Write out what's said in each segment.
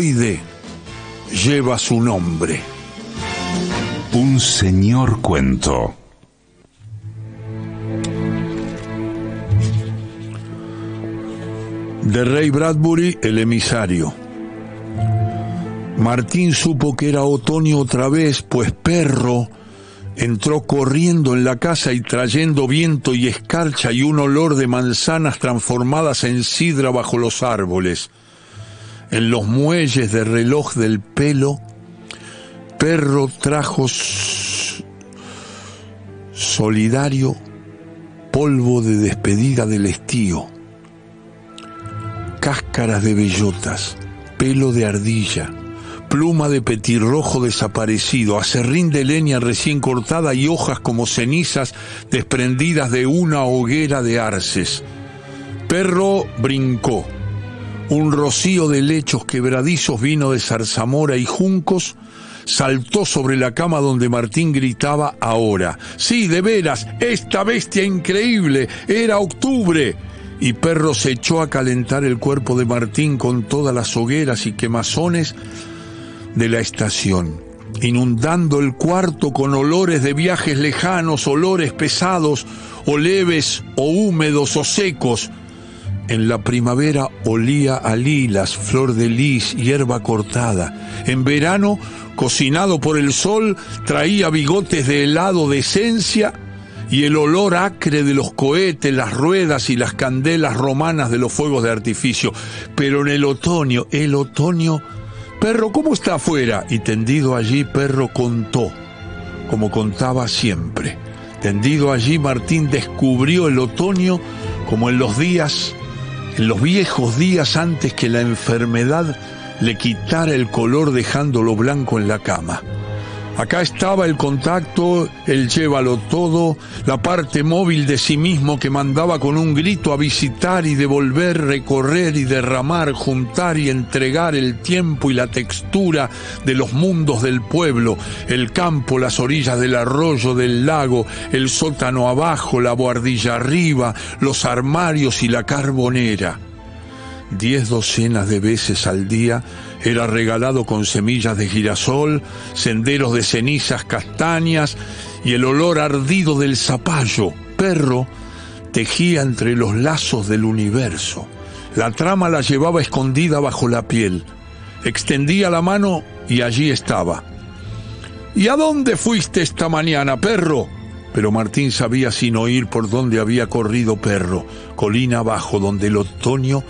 lleva su nombre. Un señor cuento. De Rey Bradbury, el emisario. Martín supo que era otoño otra vez, pues perro entró corriendo en la casa y trayendo viento y escarcha y un olor de manzanas transformadas en sidra bajo los árboles. En los muelles de reloj del pelo, perro trajo solidario polvo de despedida del estío cáscaras de bellotas, pelo de ardilla, pluma de petirrojo desaparecido, acerrín de leña recién cortada y hojas como cenizas desprendidas de una hoguera de arces. Perro brincó. Un rocío de lechos quebradizos vino de zarzamora y juncos, saltó sobre la cama donde Martín gritaba ahora. Sí, de veras, esta bestia increíble, era octubre y Perro se echó a calentar el cuerpo de Martín con todas las hogueras y quemazones de la estación, inundando el cuarto con olores de viajes lejanos, olores pesados, o leves, o húmedos, o secos. En la primavera olía a lilas, flor de lis, hierba cortada. En verano, cocinado por el sol, traía bigotes de helado de esencia y el olor acre de los cohetes, las ruedas y las candelas romanas de los fuegos de artificio. Pero en el otoño, el otoño, perro, ¿cómo está afuera? Y tendido allí, perro contó, como contaba siempre. Tendido allí, Martín descubrió el otoño como en los días, en los viejos días antes que la enfermedad le quitara el color dejándolo blanco en la cama. Acá estaba el contacto, el llévalo todo, la parte móvil de sí mismo que mandaba con un grito a visitar y devolver, recorrer y derramar, juntar y entregar el tiempo y la textura de los mundos del pueblo, el campo, las orillas del arroyo, del lago, el sótano abajo, la boardilla arriba, los armarios y la carbonera. Diez docenas de veces al día era regalado con semillas de girasol, senderos de cenizas castañas y el olor ardido del zapallo. Perro tejía entre los lazos del universo. La trama la llevaba escondida bajo la piel. Extendía la mano y allí estaba. ¿Y a dónde fuiste esta mañana, perro? Pero Martín sabía sin oír por dónde había corrido perro, colina abajo, donde el otoño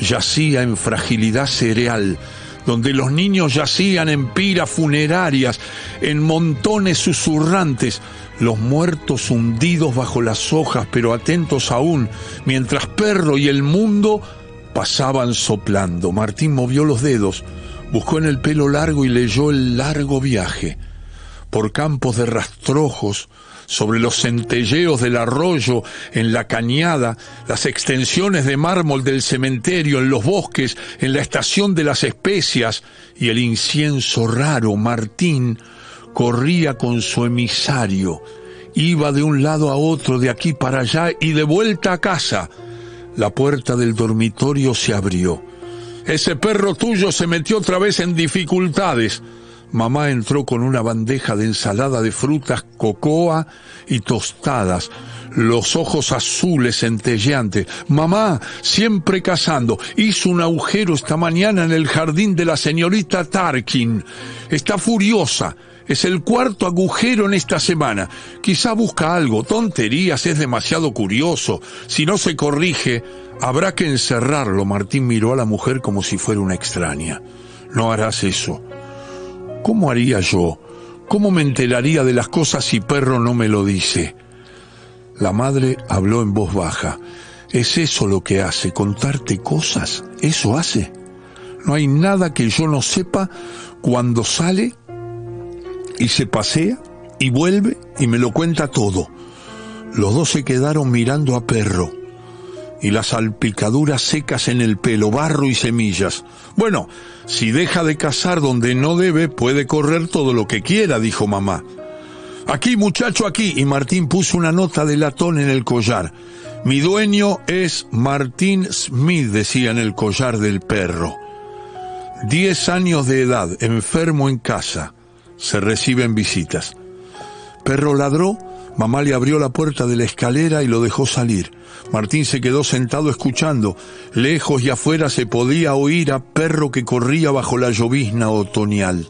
yacía en fragilidad cereal, donde los niños yacían en piras funerarias, en montones susurrantes, los muertos hundidos bajo las hojas, pero atentos aún, mientras Perro y el mundo pasaban soplando. Martín movió los dedos, buscó en el pelo largo y leyó el largo viaje, por campos de rastrojos, sobre los centelleos del arroyo, en la cañada, las extensiones de mármol del cementerio, en los bosques, en la estación de las especias, y el incienso raro, Martín, corría con su emisario, iba de un lado a otro, de aquí para allá, y de vuelta a casa. La puerta del dormitorio se abrió. Ese perro tuyo se metió otra vez en dificultades. Mamá entró con una bandeja de ensalada de frutas, cocoa y tostadas, los ojos azules centelleantes. Mamá, siempre cazando, hizo un agujero esta mañana en el jardín de la señorita Tarkin. Está furiosa. Es el cuarto agujero en esta semana. Quizá busca algo, tonterías, es demasiado curioso. Si no se corrige, habrá que encerrarlo. Martín miró a la mujer como si fuera una extraña. No harás eso. ¿Cómo haría yo? ¿Cómo me enteraría de las cosas si perro no me lo dice? La madre habló en voz baja. ¿Es eso lo que hace? ¿Contarte cosas? ¿Eso hace? No hay nada que yo no sepa cuando sale y se pasea y vuelve y me lo cuenta todo. Los dos se quedaron mirando a perro y las salpicaduras secas en el pelo, barro y semillas. Bueno, si deja de cazar donde no debe, puede correr todo lo que quiera, dijo mamá. Aquí, muchacho, aquí. Y Martín puso una nota de latón en el collar. Mi dueño es Martín Smith, decía en el collar del perro. Diez años de edad, enfermo en casa. Se reciben visitas. Perro ladró, mamá le abrió la puerta de la escalera y lo dejó salir. Martín se quedó sentado escuchando. Lejos y afuera se podía oír a perro que corría bajo la llovizna otoñal.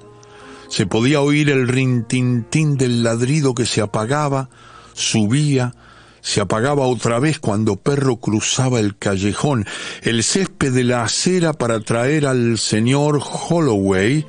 Se podía oír el rintintín del ladrido que se apagaba, subía, se apagaba otra vez cuando Perro cruzaba el callejón, el césped de la acera para traer al señor Holloway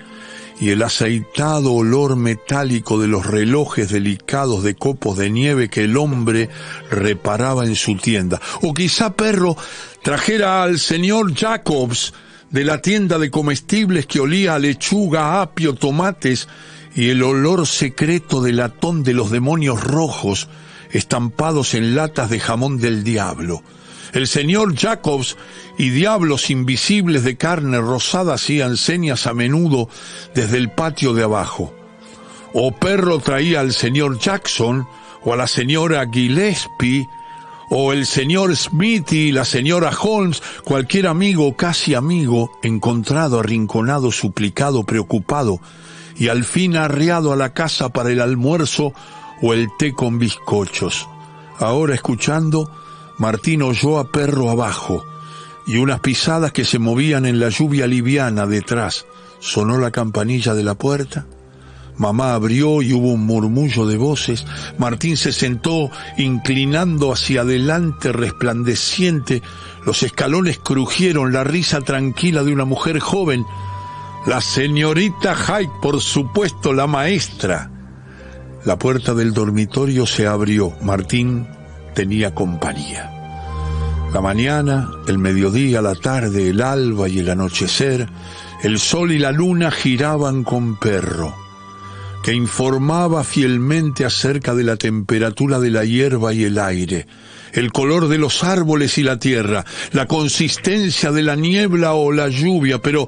y el aceitado olor metálico de los relojes delicados de copos de nieve que el hombre reparaba en su tienda. O quizá Perro trajera al señor Jacobs de la tienda de comestibles que olía a lechuga, apio, tomates y el olor secreto del latón de los demonios rojos estampados en latas de jamón del diablo. El señor Jacobs y diablos invisibles de carne rosada hacían señas a menudo desde el patio de abajo. O perro traía al señor Jackson o a la señora Gillespie o el señor Smith y la señora Holmes, cualquier amigo, casi amigo, encontrado, arrinconado, suplicado, preocupado, y al fin arreado a la casa para el almuerzo o el té con bizcochos. Ahora escuchando, Martín oyó a perro abajo y unas pisadas que se movían en la lluvia liviana detrás. Sonó la campanilla de la puerta. Mamá abrió y hubo un murmullo de voces. Martín se sentó inclinando hacia adelante resplandeciente. Los escalones crujieron, la risa tranquila de una mujer joven. La señorita Hyde, por supuesto, la maestra. La puerta del dormitorio se abrió. Martín tenía compañía. La mañana, el mediodía, la tarde, el alba y el anochecer, el sol y la luna giraban con perro, que informaba fielmente acerca de la temperatura de la hierba y el aire, el color de los árboles y la tierra, la consistencia de la niebla o la lluvia, pero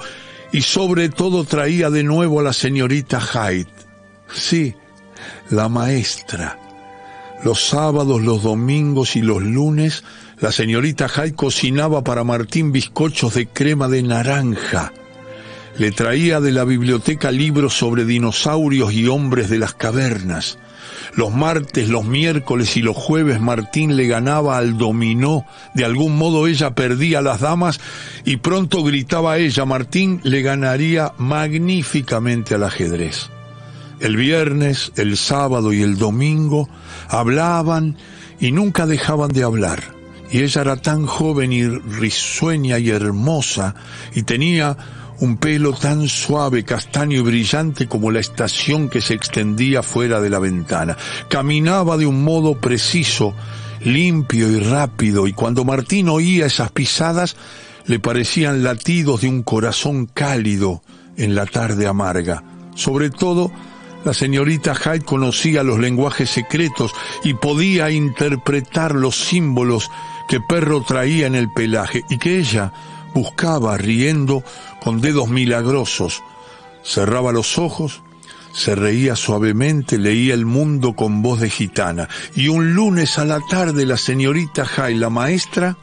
y sobre todo traía de nuevo a la señorita Hyde. Sí, la maestra. Los sábados, los domingos y los lunes, la señorita Hyde cocinaba para Martín bizcochos de crema de naranja. Le traía de la biblioteca libros sobre dinosaurios y hombres de las cavernas. Los martes, los miércoles y los jueves Martín le ganaba al dominó. De algún modo ella perdía a las damas y pronto gritaba a ella, Martín le ganaría magníficamente al ajedrez. El viernes, el sábado y el domingo hablaban y nunca dejaban de hablar. Y ella era tan joven y risueña y hermosa y tenía un pelo tan suave, castaño y brillante como la estación que se extendía fuera de la ventana. Caminaba de un modo preciso, limpio y rápido, y cuando Martín oía esas pisadas, le parecían latidos de un corazón cálido en la tarde amarga. Sobre todo, la señorita Hyde conocía los lenguajes secretos y podía interpretar los símbolos que Perro traía en el pelaje y que ella buscaba riendo con dedos milagrosos. Cerraba los ojos, se reía suavemente, leía el mundo con voz de gitana. Y un lunes a la tarde la señorita Hyde, la maestra,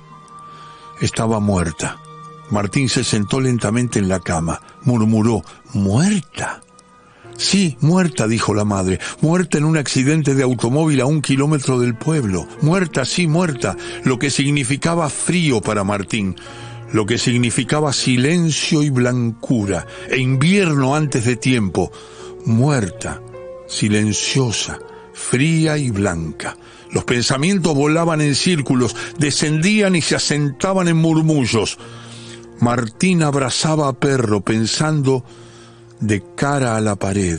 estaba muerta. Martín se sentó lentamente en la cama, murmuró, ¿muerta? Sí, muerta, dijo la madre, muerta en un accidente de automóvil a un kilómetro del pueblo. Muerta, sí, muerta, lo que significaba frío para Martín, lo que significaba silencio y blancura, e invierno antes de tiempo. Muerta, silenciosa, fría y blanca. Los pensamientos volaban en círculos, descendían y se asentaban en murmullos. Martín abrazaba a Perro pensando de cara a la pared.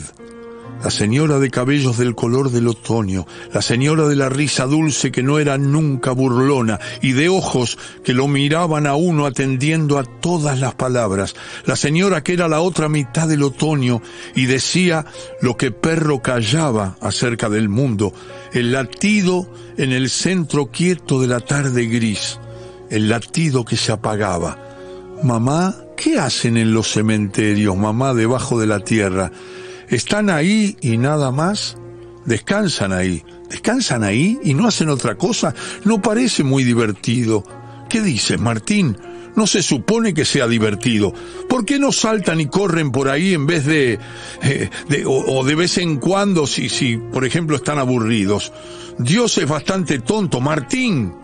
La señora de cabellos del color del otoño, la señora de la risa dulce que no era nunca burlona y de ojos que lo miraban a uno atendiendo a todas las palabras, la señora que era la otra mitad del otoño y decía lo que perro callaba acerca del mundo, el latido en el centro quieto de la tarde gris, el latido que se apagaba. Mamá ¿Qué hacen en los cementerios, mamá, debajo de la tierra? ¿Están ahí y nada más? ¿Descansan ahí? ¿Descansan ahí y no hacen otra cosa? No parece muy divertido. ¿Qué dices, Martín? no se supone que sea divertido. ¿Por qué no saltan y corren por ahí en vez de, eh, de o, de vez en cuando si, si, por ejemplo, están aburridos? Dios es bastante tonto, Martín.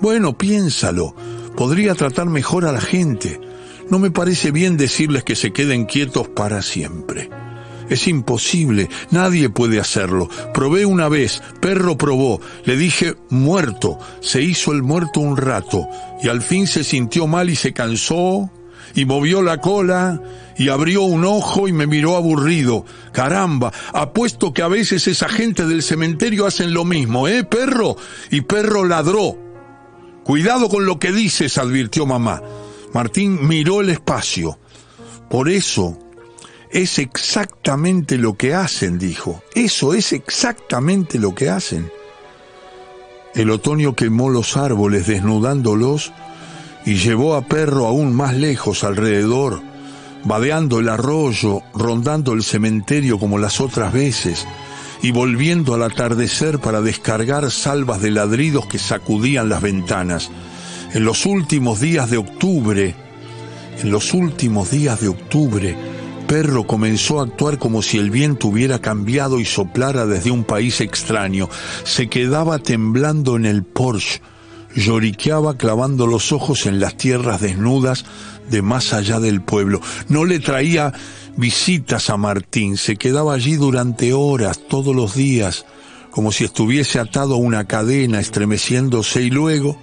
Bueno, piénsalo. Podría tratar mejor a la gente. No me parece bien decirles que se queden quietos para siempre. Es imposible, nadie puede hacerlo. Probé una vez, perro probó, le dije muerto, se hizo el muerto un rato, y al fin se sintió mal y se cansó, y movió la cola, y abrió un ojo y me miró aburrido. Caramba, apuesto que a veces esa gente del cementerio hacen lo mismo, ¿eh, perro? Y perro ladró. Cuidado con lo que dices, advirtió mamá. Martín miró el espacio. Por eso es exactamente lo que hacen, dijo. Eso es exactamente lo que hacen. El otoño quemó los árboles desnudándolos y llevó a Perro aún más lejos alrededor, vadeando el arroyo, rondando el cementerio como las otras veces, y volviendo al atardecer para descargar salvas de ladridos que sacudían las ventanas. En los últimos días de octubre, en los últimos días de octubre, Perro comenzó a actuar como si el viento hubiera cambiado y soplara desde un país extraño. Se quedaba temblando en el Porsche, lloriqueaba clavando los ojos en las tierras desnudas de más allá del pueblo. No le traía visitas a Martín, se quedaba allí durante horas, todos los días, como si estuviese atado a una cadena, estremeciéndose y luego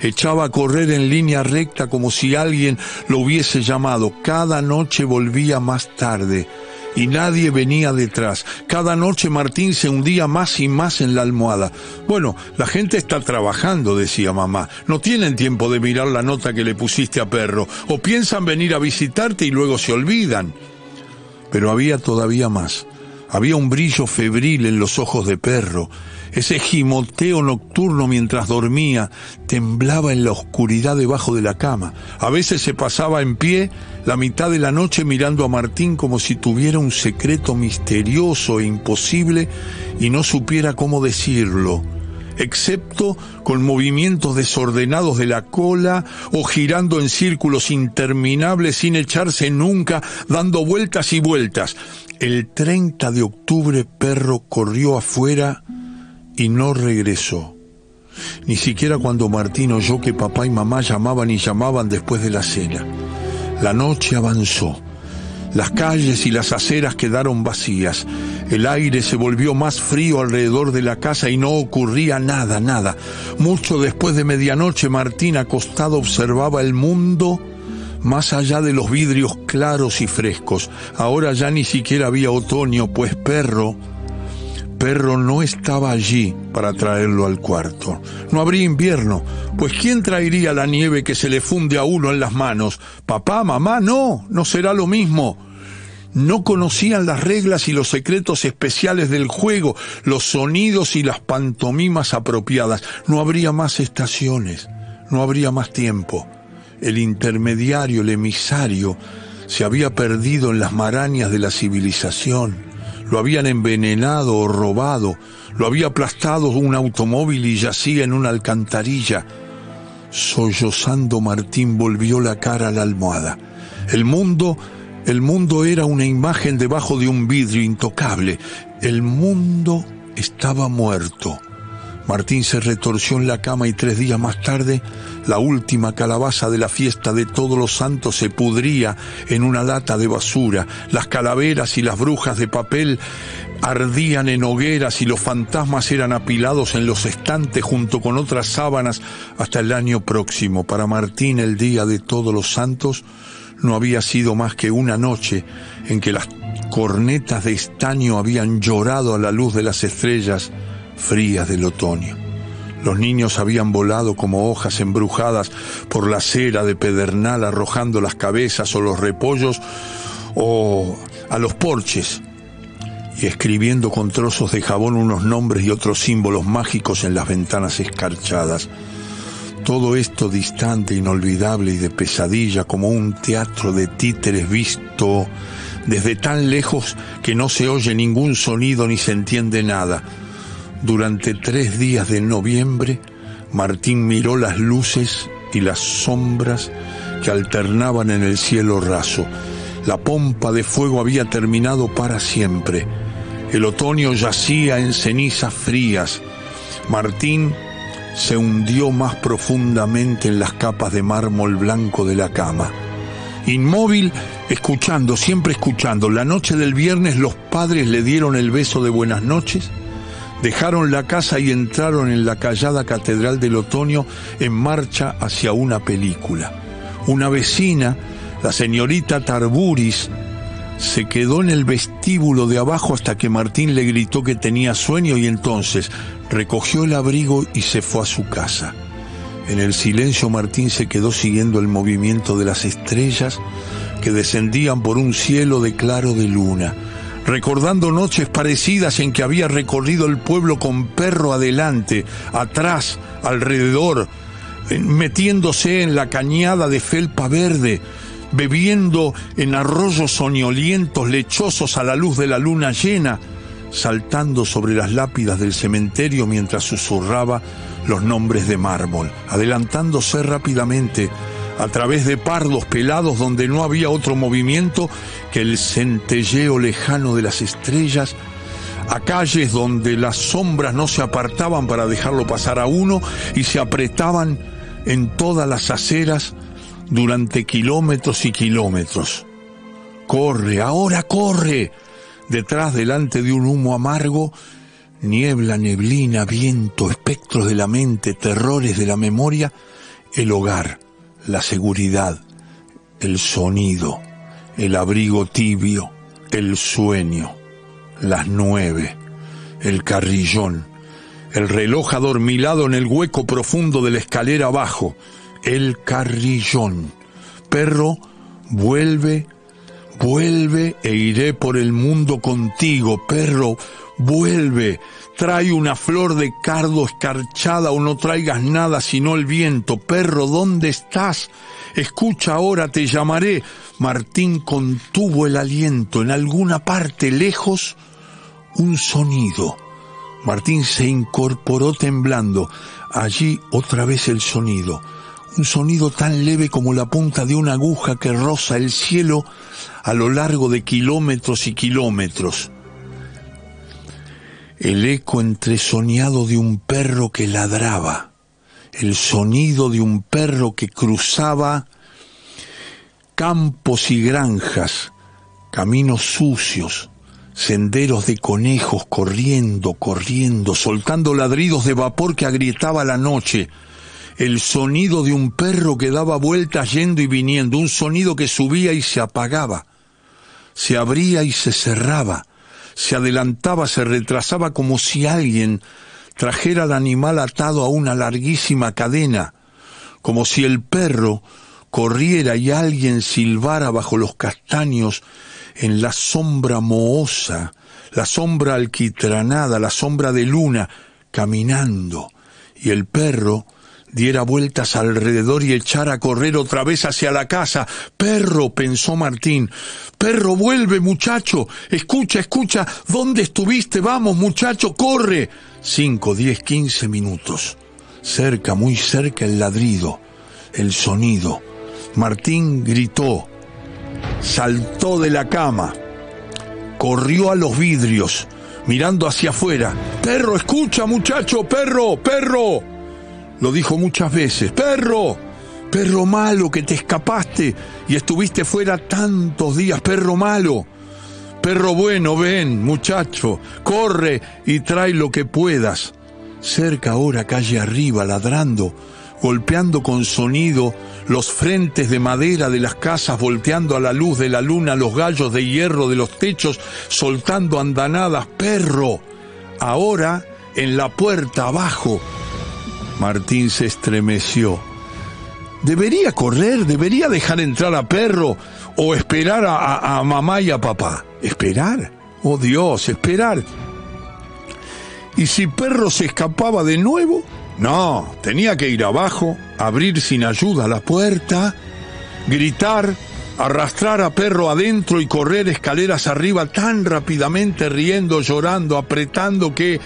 echaba a correr en línea recta como si alguien lo hubiese llamado. Cada noche volvía más tarde y nadie venía detrás. Cada noche Martín se hundía más y más en la almohada. Bueno, la gente está trabajando, decía mamá. No tienen tiempo de mirar la nota que le pusiste a perro. O piensan venir a visitarte y luego se olvidan. Pero había todavía más. Había un brillo febril en los ojos de perro ese gimoteo nocturno mientras dormía temblaba en la oscuridad debajo de la cama. A veces se pasaba en pie la mitad de la noche mirando a Martín como si tuviera un secreto misterioso e imposible y no supiera cómo decirlo excepto con movimientos desordenados de la cola o girando en círculos interminables sin echarse nunca, dando vueltas y vueltas. El 30 de octubre Perro corrió afuera y no regresó. Ni siquiera cuando Martín oyó que papá y mamá llamaban y llamaban después de la cena. La noche avanzó. Las calles y las aceras quedaron vacías. El aire se volvió más frío alrededor de la casa y no ocurría nada, nada. Mucho después de medianoche Martín acostado observaba el mundo más allá de los vidrios claros y frescos. Ahora ya ni siquiera había otoño, pues perro perro no estaba allí para traerlo al cuarto. No habría invierno, pues ¿quién traería la nieve que se le funde a uno en las manos? Papá, mamá, no, no será lo mismo. No conocían las reglas y los secretos especiales del juego, los sonidos y las pantomimas apropiadas. No habría más estaciones, no habría más tiempo. El intermediario, el emisario, se había perdido en las marañas de la civilización lo habían envenenado o robado, lo había aplastado un automóvil y yacía en una alcantarilla. Sollozando Martín volvió la cara a la almohada. El mundo, el mundo era una imagen debajo de un vidrio intocable. El mundo estaba muerto. Martín se retorció en la cama y tres días más tarde la última calabaza de la fiesta de todos los santos se pudría en una lata de basura. Las calaveras y las brujas de papel ardían en hogueras y los fantasmas eran apilados en los estantes junto con otras sábanas hasta el año próximo. Para Martín el día de todos los santos no había sido más que una noche en que las cornetas de estaño habían llorado a la luz de las estrellas frías del otoño. Los niños habían volado como hojas embrujadas por la cera de pedernal arrojando las cabezas o los repollos o a los porches y escribiendo con trozos de jabón unos nombres y otros símbolos mágicos en las ventanas escarchadas. Todo esto distante, inolvidable y de pesadilla como un teatro de títeres visto desde tan lejos que no se oye ningún sonido ni se entiende nada durante tres días de noviembre, Martín miró las luces y las sombras que alternaban en el cielo raso. La pompa de fuego había terminado para siempre. El otoño yacía en cenizas frías. Martín se hundió más profundamente en las capas de mármol blanco de la cama. Inmóvil, escuchando, siempre escuchando. La noche del viernes los padres le dieron el beso de buenas noches, dejaron la casa y entraron en la callada catedral del otoño en marcha hacia una película. Una vecina, la señorita Tarburis, se quedó en el vestíbulo de abajo hasta que Martín le gritó que tenía sueño y entonces recogió el abrigo y se fue a su casa. En el silencio Martín se quedó siguiendo el movimiento de las estrellas que descendían por un cielo de claro de luna, recordando noches parecidas en que había recorrido el pueblo con perro adelante, atrás, alrededor, metiéndose en la cañada de felpa verde, bebiendo en arroyos soñolientos lechosos a la luz de la luna llena, saltando sobre las lápidas del cementerio mientras susurraba los nombres de mármol, adelantándose rápidamente a través de pardos pelados donde no había otro movimiento que el centelleo lejano de las estrellas, a calles donde las sombras no se apartaban para dejarlo pasar a uno y se apretaban en todas las aceras durante kilómetros y kilómetros. Corre, ahora corre. Detrás, delante de un humo amargo, niebla, neblina, viento, espectros de la mente, terrores de la memoria, el hogar, la seguridad, el sonido, el abrigo tibio, el sueño, las nueve, el carrillón, el reloj adormilado en el hueco profundo de la escalera abajo, el carrillón. Perro, vuelve, vuelve e iré por el mundo contigo. Perro, vuelve, trae una flor de cardo escarchada o no traigas nada sino el viento. Perro, ¿dónde estás? Escucha ahora, te llamaré. Martín contuvo el aliento. En alguna parte lejos, un sonido. Martín se incorporó temblando. Allí otra vez el sonido un sonido tan leve como la punta de una aguja que roza el cielo a lo largo de kilómetros y kilómetros. El eco entresoñado de un perro que ladraba, el sonido de un perro que cruzaba campos y granjas, caminos sucios, senderos de conejos corriendo, corriendo, soltando ladridos de vapor que agrietaba la noche, el sonido de un perro que daba vueltas yendo y viniendo, un sonido que subía y se apagaba, se abría y se cerraba, se adelantaba, se retrasaba como si alguien trajera al animal atado a una larguísima cadena, como si el perro corriera y alguien silbara bajo los castaños en la sombra mohosa, la sombra alquitranada, la sombra de luna, caminando, y el perro diera vueltas alrededor y echara a correr otra vez hacia la casa. Perro, pensó Martín. Perro, vuelve, muchacho. Escucha, escucha. ¿Dónde estuviste? Vamos, muchacho, corre. Cinco, diez, quince minutos. Cerca, muy cerca el ladrido, el sonido. Martín gritó, saltó de la cama, corrió a los vidrios, mirando hacia afuera. Perro, escucha, muchacho, perro, perro. Lo dijo muchas veces. Perro, perro malo que te escapaste y estuviste fuera tantos días, perro malo. Perro bueno, ven, muchacho, corre y trae lo que puedas. Cerca ahora, calle arriba, ladrando, golpeando con sonido los frentes de madera de las casas, volteando a la luz de la luna los gallos de hierro de los techos, soltando andanadas, perro. Ahora, en la puerta abajo, Martín se estremeció. ¿Debería correr? ¿Debería dejar entrar a perro? ¿O esperar a, mamá y a papá? ¿Esperar? Oh Dios, esperar. ¿Y si perro se escapaba de nuevo? No, tenía que ir abajo, abrir sin ayuda la puerta, gritar, arrastrar a perro adentro y correr escaleras arriba tan rápidamente, riendo, llorando, apretando que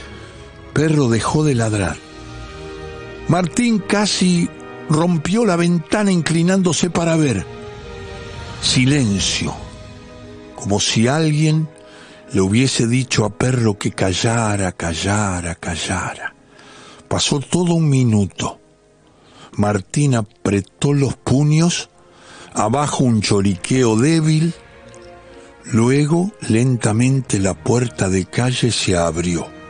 perro dejó de ladrar. Martín casi rompió la ventana inclinándose para ver. Silencio, como si alguien le hubiese dicho a Perro que callara, callara, callara. Pasó todo un minuto. Martín apretó los puños, abajo un choriqueo débil, luego lentamente la puerta de calle se abrió.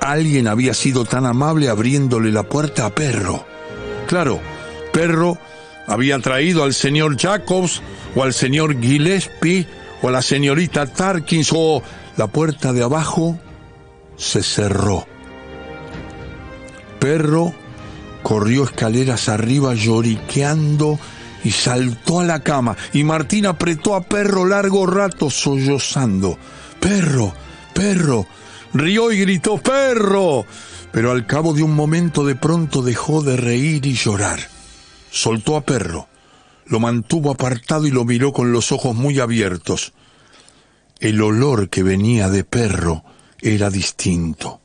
Alguien había sido tan amable abriéndole la puerta a Perro. Claro, Perro había traído al señor Jacobs o al señor Gillespie o a la señorita Tarkins o la puerta de abajo se cerró. Perro corrió escaleras arriba lloriqueando y saltó a la cama y Martín apretó a Perro largo rato sollozando. Perro, perro, rió y gritó, perro. Pero al cabo de un momento de pronto dejó de reír y llorar. Soltó a Perro lo mantuvo apartado y lo miró con los ojos muy abiertos. El olor que venía de perro era distinto.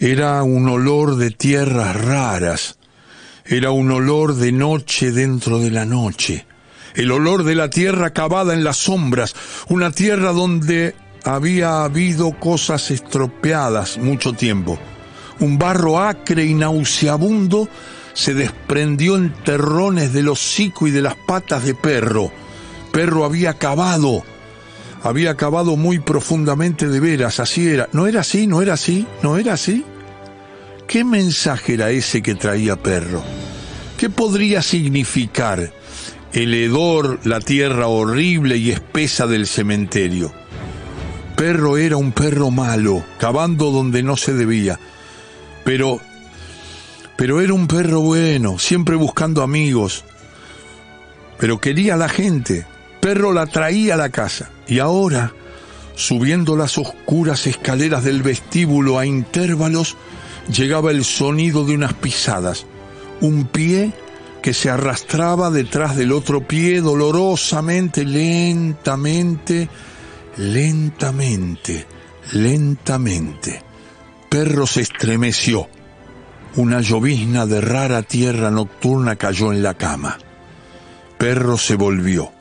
Era un olor de tierras raras. Era un olor de noche dentro de la noche. El olor de la tierra cavada en las sombras. Una tierra donde había habido cosas estropeadas mucho tiempo. Un barro acre y nauseabundo se desprendió en terrones del hocico y de las patas de perro. Perro había cavado, había cavado muy profundamente de veras, así era. ¿No era así? ¿No era así? ¿No era así? ¿Qué mensaje era ese que traía perro? ¿Qué podría significar el hedor, la tierra horrible y espesa del cementerio? Perro era un perro malo, cavando donde no se debía. Pero pero era un perro bueno, siempre buscando amigos. Pero quería a la gente. Perro la traía a la casa. Y ahora, subiendo las oscuras escaleras del vestíbulo a intervalos, llegaba el sonido de unas pisadas. Un pie que se arrastraba detrás del otro pie dolorosamente, lentamente, lentamente, lentamente. Perro se estremeció una llovizna de rara tierra nocturna cayó en la cama. Perro se volvió.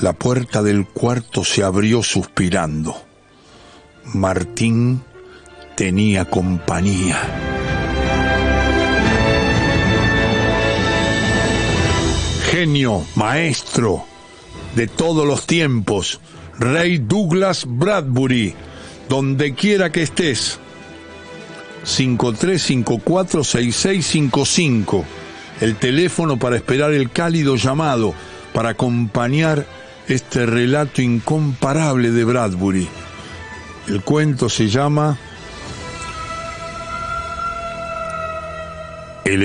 La puerta del cuarto se abrió suspirando. Martín tenía compañía. Genio, maestro de todos los tiempos, Rey Douglas Bradbury, donde quiera que estés, 53546655, el teléfono para esperar el cálido llamado, para acompañar este relato incomparable de Bradbury. El cuento se llama El